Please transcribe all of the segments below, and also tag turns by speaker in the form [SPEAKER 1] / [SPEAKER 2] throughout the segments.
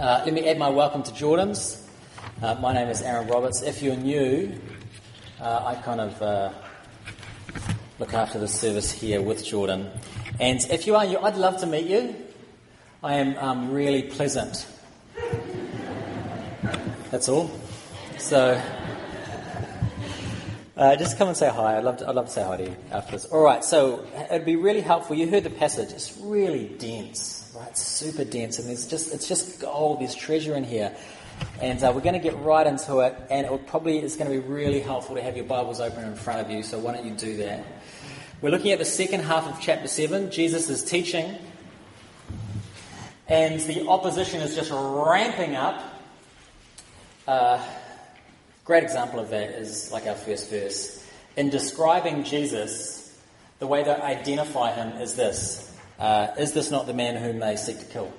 [SPEAKER 1] Uh, let me add my welcome to Jordan's. Uh, my name is Aaron Roberts. If you're new, uh, I kind of uh, look after the service here with Jordan. And if you are, you, I'd love to meet you. I am um, really pleasant. That's all. So, uh, just come and say hi. I'd love, to, I'd love to say hi to you after this. All right, so it'd be really helpful. You heard the passage. It's really dense, right? super dense, and there's just it's just gold. There's treasure in here, and uh, we're going to get right into it. And it probably is going to be really helpful to have your Bibles open in front of you. So why don't you do that? We're looking at the second half of chapter seven. Jesus is teaching, and the opposition is just ramping up. Uh, great example of that is like our first verse. In describing Jesus, the way they identify him is this uh, Is this not the man whom they seek to kill?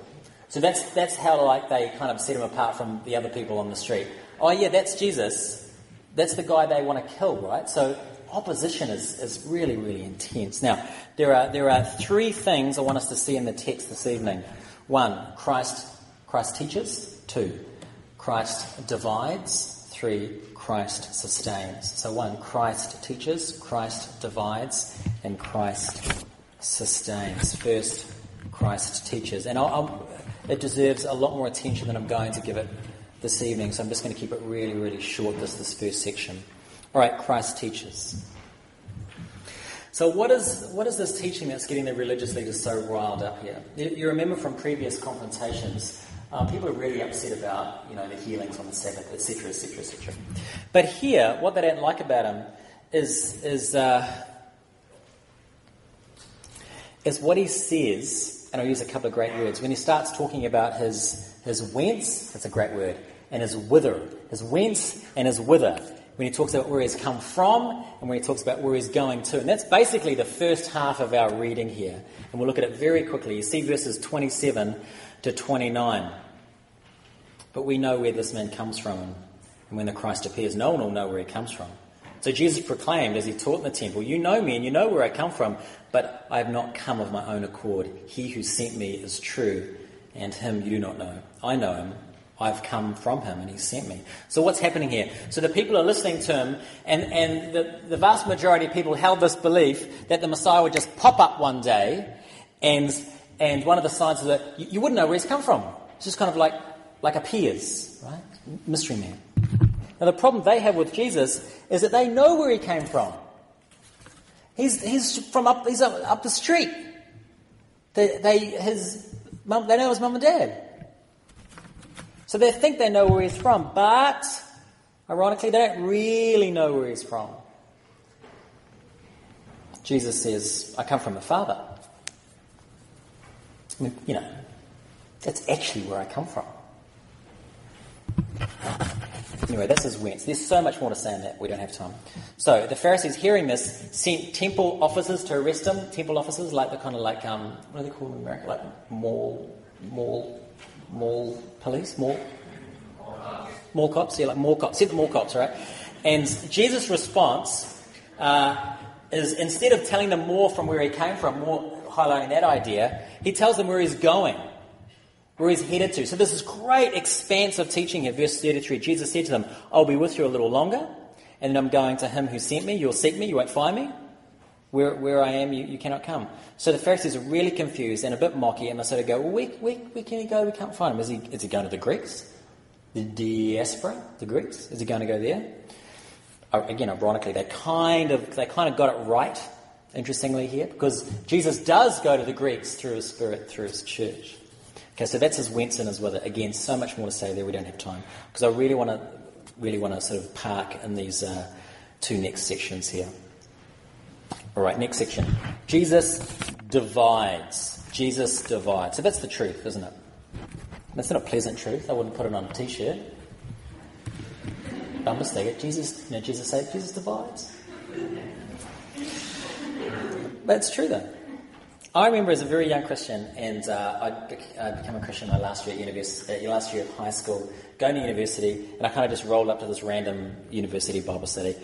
[SPEAKER 1] So that's, that's how like they kind of set him apart from the other people on the street. Oh, yeah, that's Jesus. That's the guy they want to kill, right? So opposition is, is really, really intense. Now, there are, there are three things I want us to see in the text this evening. One, Christ, Christ teaches. Two, Christ divides. Three, Christ sustains. So, one, Christ teaches, Christ divides, and Christ sustains. First, Christ teaches. And I'll, I'll, it deserves a lot more attention than I'm going to give it this evening, so I'm just going to keep it really, really short, this, this first section. All right, Christ teaches. So, what is, what is this teaching that's getting the religious leaders so riled up here? You, you remember from previous confrontations um, people are really upset about, you know, the healings on the Sabbath, etc., etc., etc. But here, what they don't like about him is is uh, is what he says, and I'll use a couple of great words. When he starts talking about his his whence, that's a great word, and his whither, his whence and his whither. When he talks about where he's come from and when he talks about where he's going to. And that's basically the first half of our reading here. And we'll look at it very quickly. You see verses 27 to 29. But we know where this man comes from, and when the Christ appears, no one will know where he comes from. So Jesus proclaimed as he taught in the temple, You know me and you know where I come from, but I have not come of my own accord. He who sent me is true, and him you do not know. I know him. I've come from him and he sent me. So what's happening here? So the people are listening to him, and, and the, the vast majority of people held this belief that the Messiah would just pop up one day, and, and one of the signs is that you, you wouldn't know where he's come from. It's just kind of like like appears, right? Mystery man. Now, the problem they have with Jesus is that they know where he came from. He's, he's from up, he's up, up the street. They, they, his they know his mum and dad. So they think they know where he's from, but ironically, they don't really know where he's from. Jesus says, I come from the Father. You know, that's actually where I come from. Anyway, this is whence. There's so much more to say on that. We don't have time. So the Pharisees, hearing this, sent temple officers to arrest him. Temple officers, like the kind of like um, what do they call them in America? Like mall, mall, mall police, mall, mall cops. Yeah, like mall cops. Sent the mall cops, right? And Jesus' response uh, is instead of telling them more from where he came from, more highlighting that idea, he tells them where he's going where he's headed to. So this great expanse of teaching here. Verse 33, Jesus said to them, I'll be with you a little longer, and then I'm going to him who sent me. You'll seek me, you won't find me. Where, where I am, you, you cannot come. So the Pharisees are really confused and a bit mocky, and they sort of go, Well, where, where, where can he go? We can't find him. Is he, is he going to the Greeks? The diaspora? The Greeks? Is he going to go there? Oh, again, ironically, they kind of they kind of got it right, interestingly here, because Jesus does go to the Greeks through his Spirit, through his church. Okay, so that's his whence and his whither. Again, so much more to say there. We don't have time because I really want to, really want to sort of park in these uh, two next sections here. All right, next section. Jesus divides. Jesus divides. So that's the truth, isn't it? That's not a pleasant truth. I wouldn't put it on a T-shirt. Bumper sticker. Jesus, you know, Jesus said Jesus divides. That's true though. I remember as a very young Christian, and uh, I, I became a Christian my last year at university, uh, last year of high school, going to university, and I kind of just rolled up to this random university Bible study,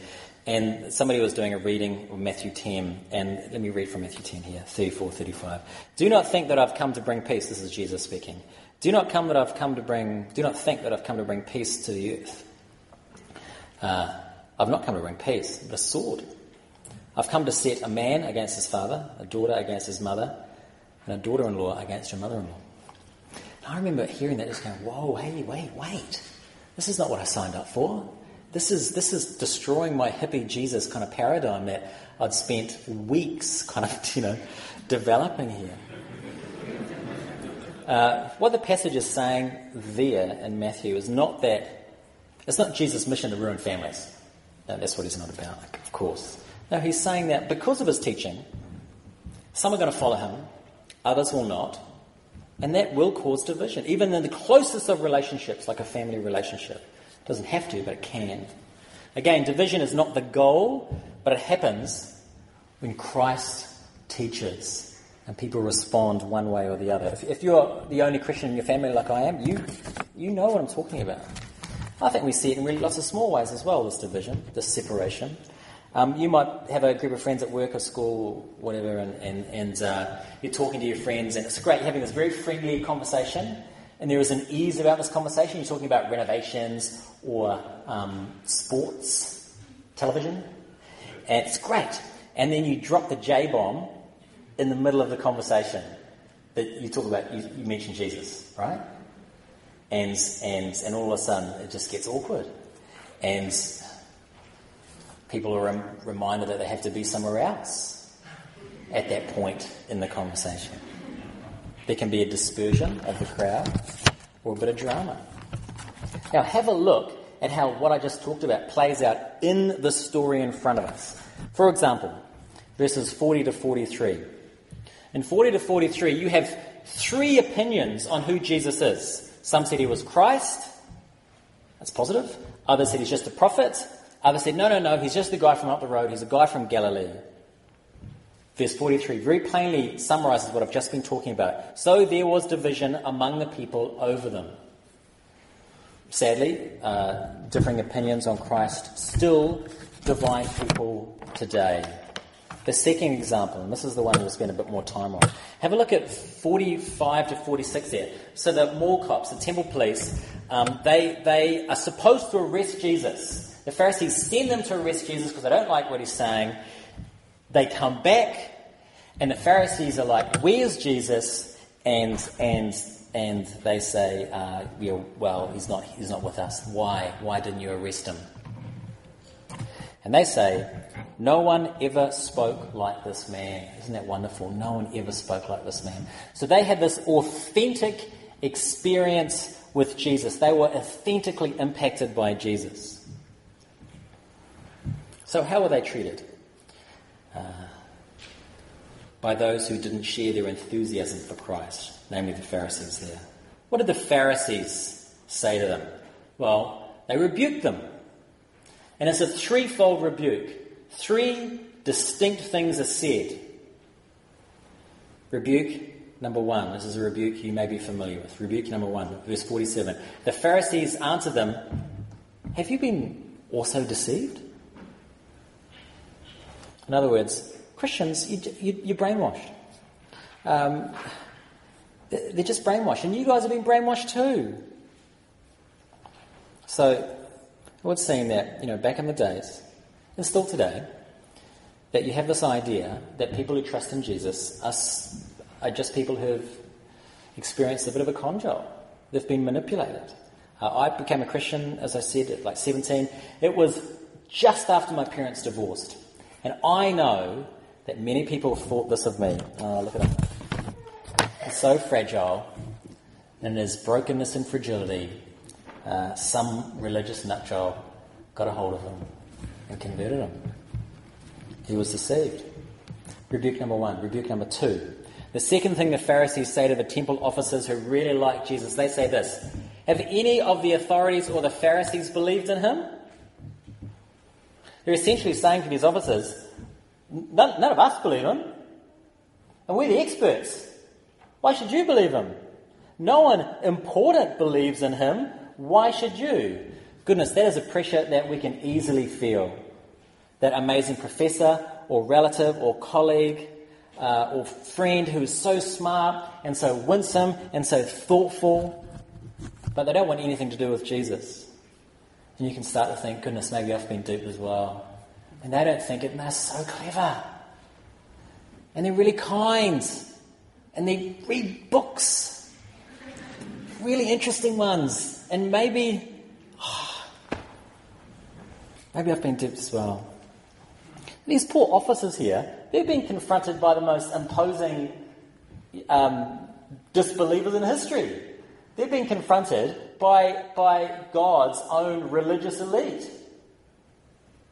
[SPEAKER 1] and somebody was doing a reading of Matthew 10, and let me read from Matthew 10 here, 34, 35. Do not think that I've come to bring peace. This is Jesus speaking. Do not come that I've come to bring. Do not think that I've come to bring peace to the earth. Uh, I've not come to bring peace, but a sword. I've come to set a man against his father, a daughter against his mother, and a daughter-in-law against her mother-in-law. And I remember hearing that, just going, "Whoa, hey, wait, wait! This is not what I signed up for. This is this is destroying my hippie Jesus kind of paradigm that I'd spent weeks kind of, you know, developing here." Uh, what the passage is saying there in Matthew is not that it's not Jesus' mission to ruin families. No, that's what he's not about, of course. No, he's saying that because of his teaching, some are going to follow him, others will not, and that will cause division, even in the closest of relationships, like a family relationship. It doesn't have to, but it can. Again, division is not the goal, but it happens when Christ teaches and people respond one way or the other. If, if, you're the only Christian in your family, like I am, you you know what I'm talking about. I think we see it in really lots of small ways as well. This division, this separation. Um, you might have a group of friends at work or school, whatever, and and, and uh, you're talking to your friends, and it's great having this very friendly conversation. And there is an ease about this conversation. You're talking about renovations or um, sports, television, and it's great. And then you drop the J bomb in the middle of the conversation that you talk about, you, you mention Jesus, right? And, and, and all of a sudden it just gets awkward. And people are rem- reminded that they have to be somewhere else at that point in the conversation. There can be a dispersion of the crowd or a bit of drama. Now, have a look at how what I just talked about plays out in the story in front of us. For example, verses 40 to 43. In 40 to 43, you have three opinions on who Jesus is. Some said he was Christ. That's positive. Others said he's just a prophet. Others said, no, no, no, he's just the guy from up the road. He's a guy from Galilee. Verse 43 very plainly summarizes what I've just been talking about. So there was division among the people over them. Sadly, uh, differing opinions on Christ still divide people today. The second example, and this is the one we'll spend a bit more time on. Have a look at 45 to 46 there. So the mall cops, the temple police, um, they, they are supposed to arrest Jesus. The Pharisees send them to arrest Jesus because they don't like what he's saying. They come back, and the Pharisees are like, "Where's Jesus?" And and and they say, uh, yeah, "Well, he's not. He's not with us. Why? Why didn't you arrest him?" And they say, No one ever spoke like this man. Isn't that wonderful? No one ever spoke like this man. So they had this authentic experience with Jesus. They were authentically impacted by Jesus. So, how were they treated? Uh, by those who didn't share their enthusiasm for Christ, namely the Pharisees there. What did the Pharisees say to them? Well, they rebuked them. And it's a threefold rebuke. Three distinct things are said. Rebuke number one. This is a rebuke you may be familiar with. Rebuke number one, verse 47. The Pharisees answered them, Have you been also deceived? In other words, Christians, you, you, you're brainwashed. Um, they're just brainwashed. And you guys have been brainwashed too. So it would seem that, you know, back in the days, and still today, that you have this idea that people who trust in Jesus are, are just people who have experienced a bit of a con job. They've been manipulated. Uh, I became a Christian, as I said, at like 17. It was just after my parents divorced. And I know that many people have thought this of me. Oh, look at him. He's so fragile, and his brokenness and fragility uh, some religious nutjob got a hold of him and converted him. He was deceived. Rebuke number one. Rebuke number two. The second thing the Pharisees say to the temple officers who really like Jesus, they say this Have any of the authorities or the Pharisees believed in him? They're essentially saying to these officers, None, none of us believe him. And we're the experts. Why should you believe him? No one important believes in him. Why should you? Goodness, that is a pressure that we can easily feel. That amazing professor or relative or colleague uh, or friend who is so smart and so winsome and so thoughtful, but they don't want anything to do with Jesus. And you can start to think, goodness, maybe I've been duped as well. And they don't think it, and they're so clever. And they're really kind. And they read books. Really interesting ones. And maybe, oh, maybe I've been duped as well. These poor officers here, they're being confronted by the most imposing um, disbelievers in history. They're being confronted by, by God's own religious elite.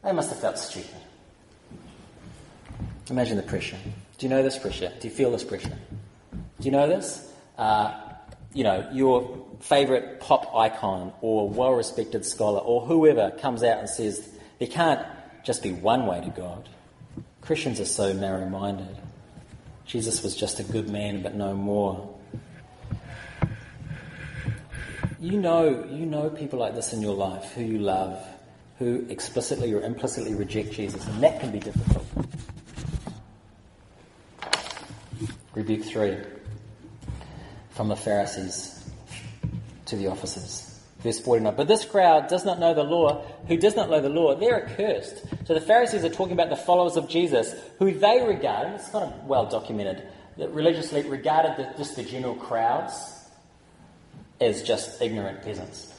[SPEAKER 1] They must have felt stupid. Imagine the pressure. Do you know this pressure? Do you feel this pressure? Do you know this? Uh, you know, your favourite pop icon or well respected scholar or whoever comes out and says there can't just be one way to God. Christians are so narrow minded. Jesus was just a good man, but no more. You know, you know people like this in your life who you love, who explicitly or implicitly reject Jesus, and that can be difficult. Rebuke 3 from the Pharisees to the officers. Verse 49. But this crowd does not know the law. Who does not know the law, they're accursed. So the Pharisees are talking about the followers of Jesus, who they regard, and it's kind of well documented, that religiously regarded the, just the general crowds as just ignorant peasants.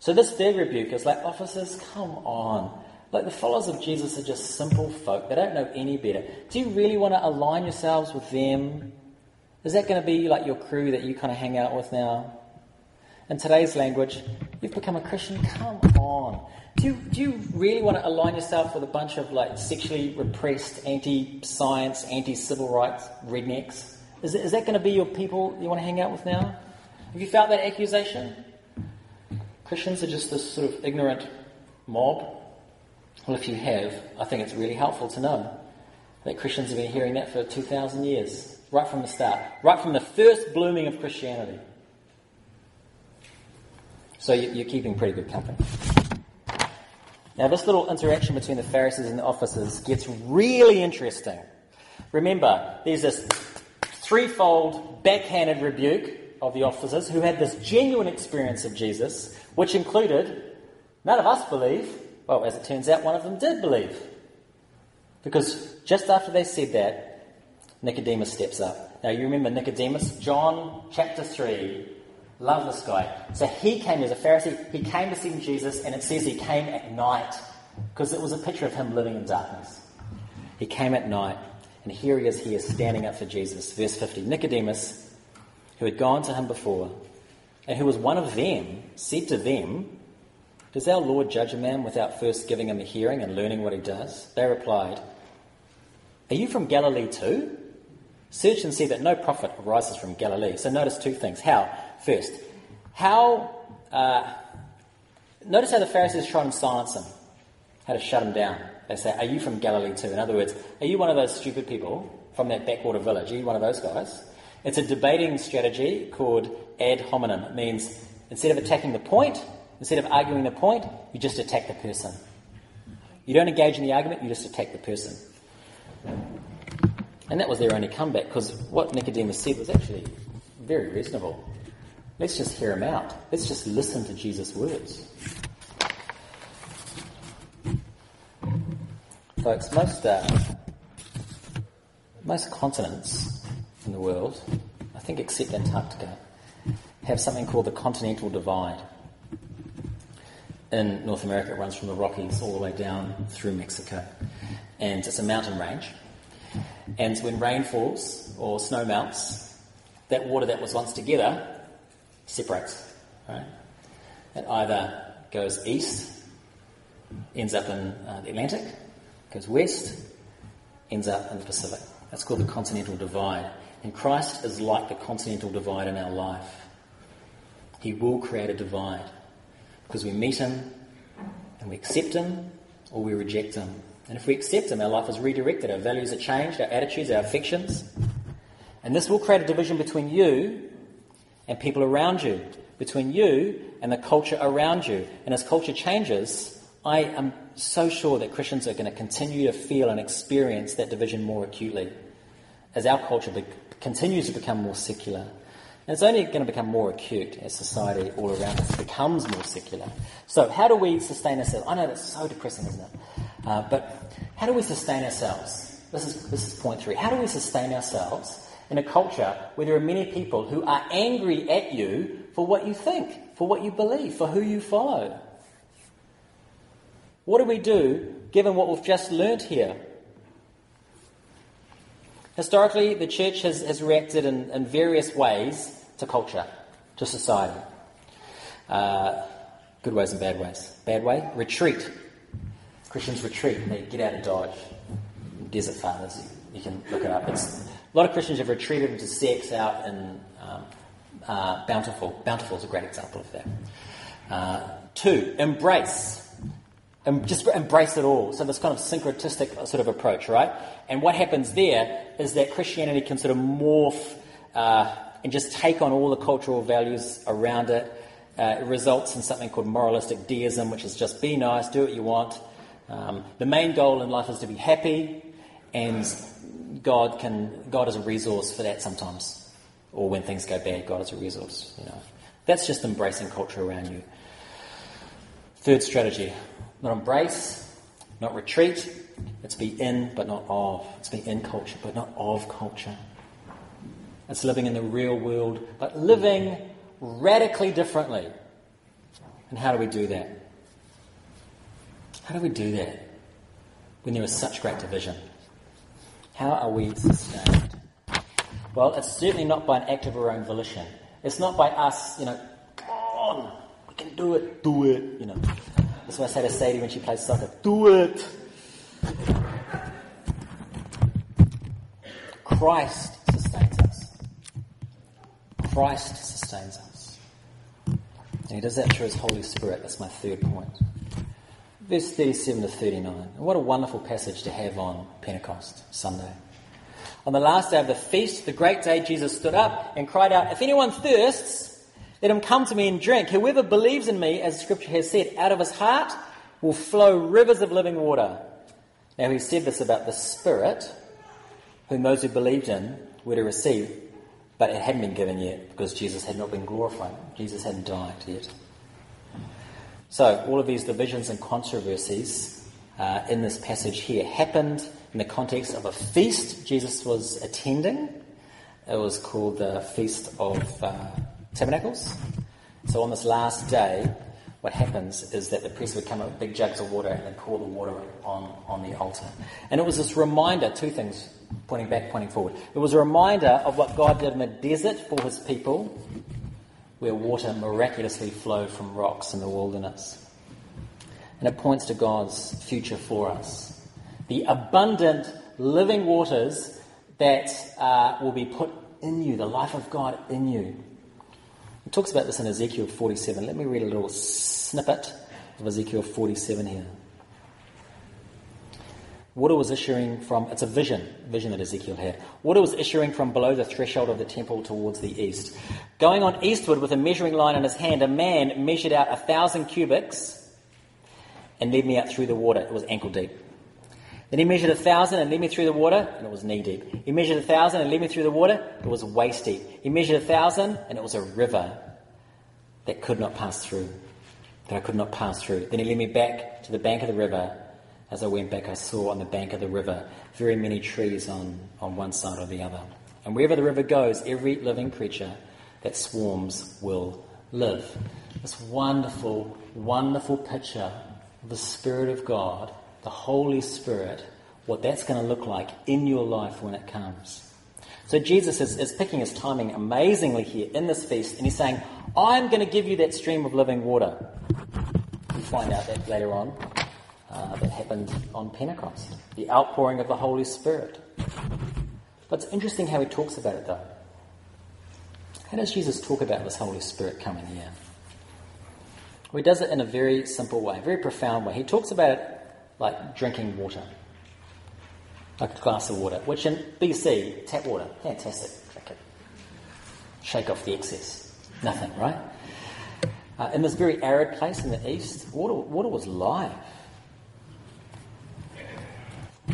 [SPEAKER 1] So this third rebuke is like, officers, come on. Like the followers of Jesus are just simple folk. They don't know any better. Do you really want to align yourselves with them? Is that going to be like your crew that you kind of hang out with now? In today's language, you've become a Christian. Come on. Do you, do you really want to align yourself with a bunch of like sexually repressed, anti-science, anti-civil rights rednecks? Is, is that going to be your people you want to hang out with now? Have you felt that accusation? Christians are just this sort of ignorant mob well, if you have, I think it's really helpful to know that Christians have been hearing that for 2,000 years, right from the start, right from the first blooming of Christianity. So you're keeping pretty good company. Now, this little interaction between the Pharisees and the officers gets really interesting. Remember, there's this threefold backhanded rebuke of the officers who had this genuine experience of Jesus, which included none of us believe, well, as it turns out, one of them did believe. Because just after they said that, Nicodemus steps up. Now, you remember Nicodemus? John chapter 3. Love this guy. So he came as a Pharisee. He came to see Jesus, and it says he came at night because it was a picture of him living in darkness. He came at night, and here he is here standing up for Jesus. Verse 50 Nicodemus, who had gone to him before, and who was one of them, said to them, does our Lord judge a man without first giving him a hearing and learning what he does? They replied, Are you from Galilee too? Search and see that no prophet arises from Galilee. So notice two things. How? First, how. Uh, notice how the Pharisees try and silence him, how to shut him down. They say, Are you from Galilee too? In other words, are you one of those stupid people from that backwater village? Are you one of those guys? It's a debating strategy called ad hominem. It means instead of attacking the point, Instead of arguing the point, you just attack the person. You don't engage in the argument, you just attack the person. And that was their only comeback because what Nicodemus said was actually very reasonable. Let's just hear him out. Let's just listen to Jesus' words. Folks, most, uh, most continents in the world, I think except Antarctica, have something called the continental divide in North America, it runs from the Rockies all the way down through Mexico. And it's a mountain range. And when rain falls or snow melts, that water that was once together separates. Right? It either goes east, ends up in uh, the Atlantic, goes west, ends up in the Pacific. That's called the continental divide. And Christ is like the continental divide in our life. He will create a divide because we meet Him and we accept Him or we reject Him. And if we accept Him, our life is redirected, our values are changed, our attitudes, our affections. And this will create a division between you and people around you, between you and the culture around you. And as culture changes, I am so sure that Christians are going to continue to feel and experience that division more acutely. as our culture continues to become more secular. And it's only going to become more acute as society all around us becomes more secular. So, how do we sustain ourselves? I know that's so depressing, isn't it? Uh, but how do we sustain ourselves? This is, this is point three. How do we sustain ourselves in a culture where there are many people who are angry at you for what you think, for what you believe, for who you follow? What do we do given what we've just learnt here? Historically, the church has, has reacted in, in various ways to culture, to society. Uh, good ways and bad ways. Bad way, retreat. Christians retreat, and they get out of Dodge. Desert fathers, you, you can look it up. It's, a lot of Christians have retreated into sects out in um, uh, Bountiful. Bountiful is a great example of that. Uh, two, embrace. And just embrace it all. So this kind of syncretistic sort of approach, right? And what happens there is that Christianity can sort of morph uh, and just take on all the cultural values around it. Uh, it results in something called moralistic deism, which is just be nice, do what you want. Um, the main goal in life is to be happy, and God can God is a resource for that sometimes. Or when things go bad, God is a resource. You know, that's just embracing culture around you. Third strategy: not embrace, not retreat. It's be in, but not of. It's be in culture, but not of culture. It's living in the real world, but living radically differently. And how do we do that? How do we do that when there is such great division? How are we sustained? Well, it's certainly not by an act of our own volition. It's not by us, you know, come on, we can do it, do it, you know. That's what I say to Sadie when she plays soccer. Do it. Christ sustains us. Christ sustains us. And he does that through his Holy Spirit. That's my third point. Verse 37 to 39. what a wonderful passage to have on Pentecost Sunday. On the last day of the feast, the great day, Jesus stood up and cried out, If anyone thirsts, let him come to me and drink. Whoever believes in me, as scripture has said, out of his heart will flow rivers of living water. Now he said this about the Spirit, whom those who believed in were to receive, but it hadn't been given yet because Jesus had not been glorified. Jesus hadn't died yet. So all of these divisions and controversies uh, in this passage here happened in the context of a feast Jesus was attending. It was called the Feast of uh, tabernacles. So on this last day, what happens is that the priest would come up with big jugs of water and then pour the water on, on the altar. And it was this reminder, two things, pointing back, pointing forward. It was a reminder of what God did in the desert for his people, where water miraculously flowed from rocks in the wilderness. And it points to God's future for us. The abundant living waters that uh, will be put in you, the life of God in you. Talks about this in Ezekiel 47. Let me read a little snippet of Ezekiel 47 here. Water was issuing from, it's a vision, vision that Ezekiel had. Water was issuing from below the threshold of the temple towards the east. Going on eastward with a measuring line in his hand, a man measured out a thousand cubits and led me out through the water. It was ankle deep. Then he measured a thousand and led me through the water, and it was knee deep. He measured a thousand and led me through the water, it was waist deep. He measured a thousand, and it was a river that could not pass through, that I could not pass through. Then he led me back to the bank of the river. As I went back, I saw on the bank of the river very many trees on, on one side or the other. And wherever the river goes, every living creature that swarms will live. This wonderful, wonderful picture of the Spirit of God the Holy Spirit, what that's going to look like in your life when it comes. So Jesus is, is picking his timing amazingly here in this feast, and he's saying, I'm going to give you that stream of living water. We find out that later on. Uh, that happened on Pentecost, the outpouring of the Holy Spirit. But it's interesting how he talks about it, though. How does Jesus talk about this Holy Spirit coming here? Well, he does it in a very simple way, very profound way. He talks about it like drinking water, like a glass of water, which in BC, tap water, fantastic, drink it. Shake off the excess. Nothing, right? Uh, in this very arid place in the east, water, water was life.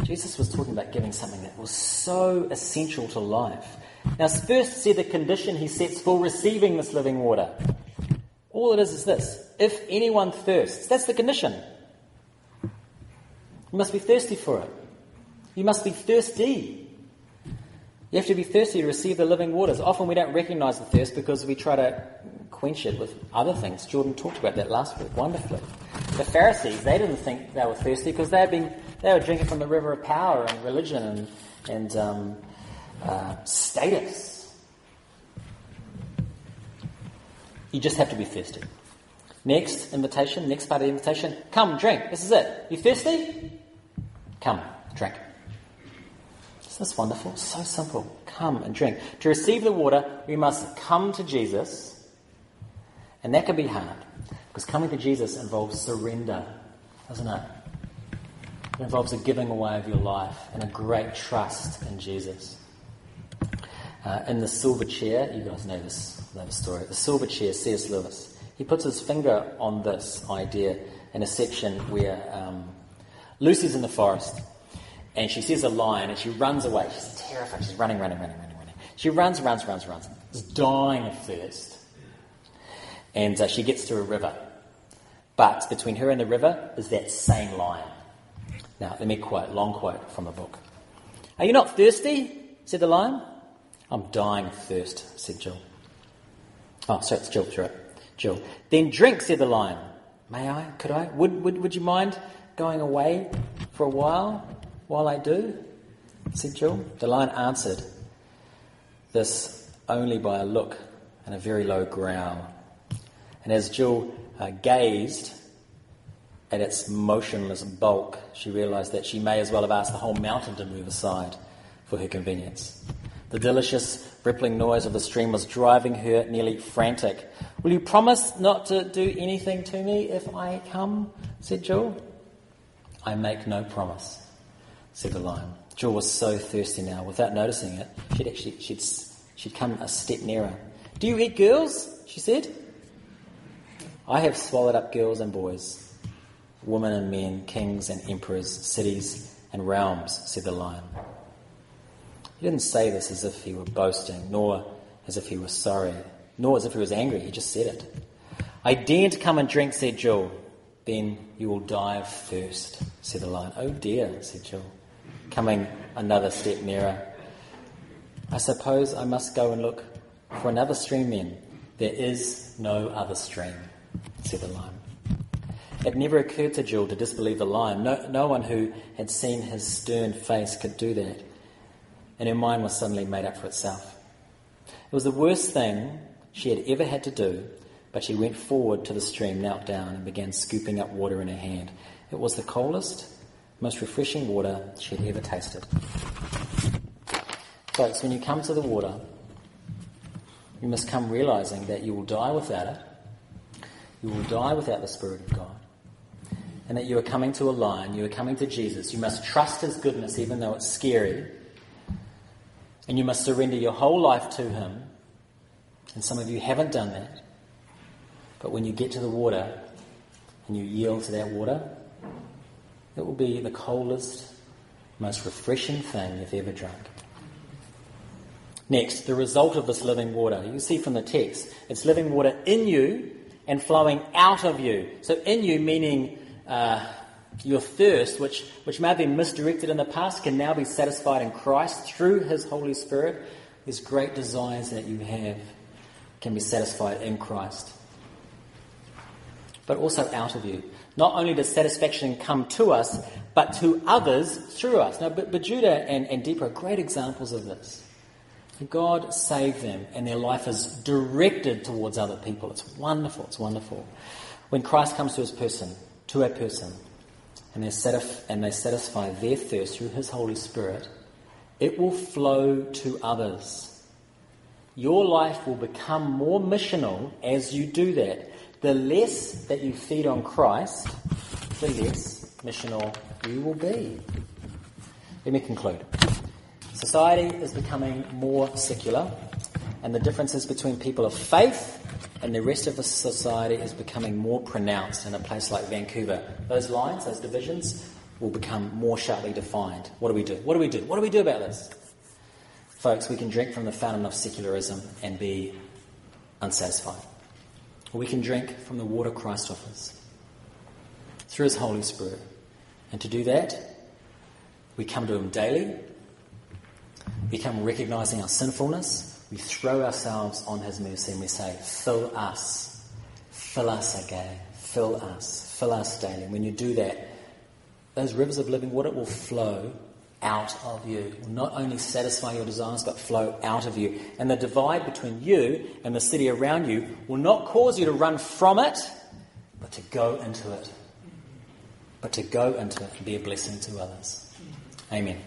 [SPEAKER 1] Jesus was talking about giving something that was so essential to life. Now, first, see the condition he sets for receiving this living water. All it is is this if anyone thirsts, that's the condition. You must be thirsty for it. You must be thirsty. You have to be thirsty to receive the living waters. Often we don't recognize the thirst because we try to quench it with other things. Jordan talked about that last week wonderfully. The Pharisees, they didn't think they were thirsty because they had been they were drinking from the river of power and religion and, and um, uh, status. You just have to be thirsty. Next invitation, next part of the invitation, come drink. This is it. You thirsty? Come, drink. Isn't this wonderful? So simple. Come and drink. To receive the water, we must come to Jesus, and that can be hard because coming to Jesus involves surrender, doesn't it? It involves a giving away of your life and a great trust in Jesus. Uh, in the silver chair, you guys know this, know the story. The silver chair, C.S. Lewis, he puts his finger on this idea in a section where um, Lucy's in the forest and she sees a lion and she runs away. She's terrified. She's running, running, running, running, running. She runs, runs, runs, runs. Is dying of thirst. And uh, she gets to a river. But between her and the river is that same lion. Now, let me quote, long quote from the book. Are you not thirsty? said the lion. I'm dying of thirst, said Jill. Oh, sorry, it's Jill, right. Jill. Then drink, said the lion. May I? Could I? Would, would, would you mind going away for a while while I do? said Jill. The lion answered this only by a look and a very low growl. And as Jill uh, gazed at its motionless bulk, she realized that she may as well have asked the whole mountain to move aside for her convenience. The delicious rippling noise of the stream was driving her nearly frantic. Will you promise not to do anything to me if I come? said Jill. I make no promise, said the lion. Jill was so thirsty now, without noticing it, she'd actually she'd, she'd come a step nearer. Do you eat girls? she said. I have swallowed up girls and boys, women and men, kings and emperors, cities and realms, said the lion. He didn't say this as if he were boasting, nor as if he was sorry, nor as if he was angry. He just said it. I daren't come and drink, said Jill. Then you will die of thirst, said the lion. Oh dear, said Jill, coming another step nearer. I suppose I must go and look for another stream then. There is no other stream, said the lion. It never occurred to Jill to disbelieve the lion. No, no one who had seen his stern face could do that and her mind was suddenly made up for itself. It was the worst thing she had ever had to do, but she went forward to the stream, knelt down, and began scooping up water in her hand. It was the coldest, most refreshing water she had ever tasted. Folks, when you come to the water, you must come realizing that you will die without it. You will die without the Spirit of God. And that you are coming to a lion, you are coming to Jesus. You must trust His goodness even though it's scary. And you must surrender your whole life to Him. And some of you haven't done that. But when you get to the water and you yield to that water, it will be the coldest, most refreshing thing you've ever drunk. Next, the result of this living water. You see from the text, it's living water in you and flowing out of you. So, in you meaning uh, your thirst, which, which may have been misdirected in the past, can now be satisfied in Christ through His Holy Spirit. These great desires that you have can be satisfied in Christ. But also out of you. Not only does satisfaction come to us, but to others through us. Now, but, but Judah and, and Deborah are great examples of this. God saved them, and their life is directed towards other people. It's wonderful. It's wonderful. When Christ comes to his person, to a person, and they, satisf- and they satisfy their thirst through His Holy Spirit, it will flow to others. Your life will become more missional as you do that. The less that you feed on Christ, the less missional you will be. Let me conclude. Society is becoming more secular, and the differences between people of faith and the rest of the society is becoming more pronounced in a place like Vancouver. Those lines, those divisions, will become more sharply defined. What do we do? What do we do? What do we do about this? Folks, we can drink from the fountain of secularism and be unsatisfied. Or we can drink from the water Christ offers through His Holy Spirit. And to do that, we come to Him daily. We come recognizing our sinfulness. We throw ourselves on His mercy and we say, Fill us. Fill us again. Fill us. Fill us daily. And when you do that, those rivers of living water will flow out of you. Will not only satisfy your desires, but flow out of you. And the divide between you and the city around you will not cause you to run from it, but to go into it. But to go into it and be a blessing to others. Amen.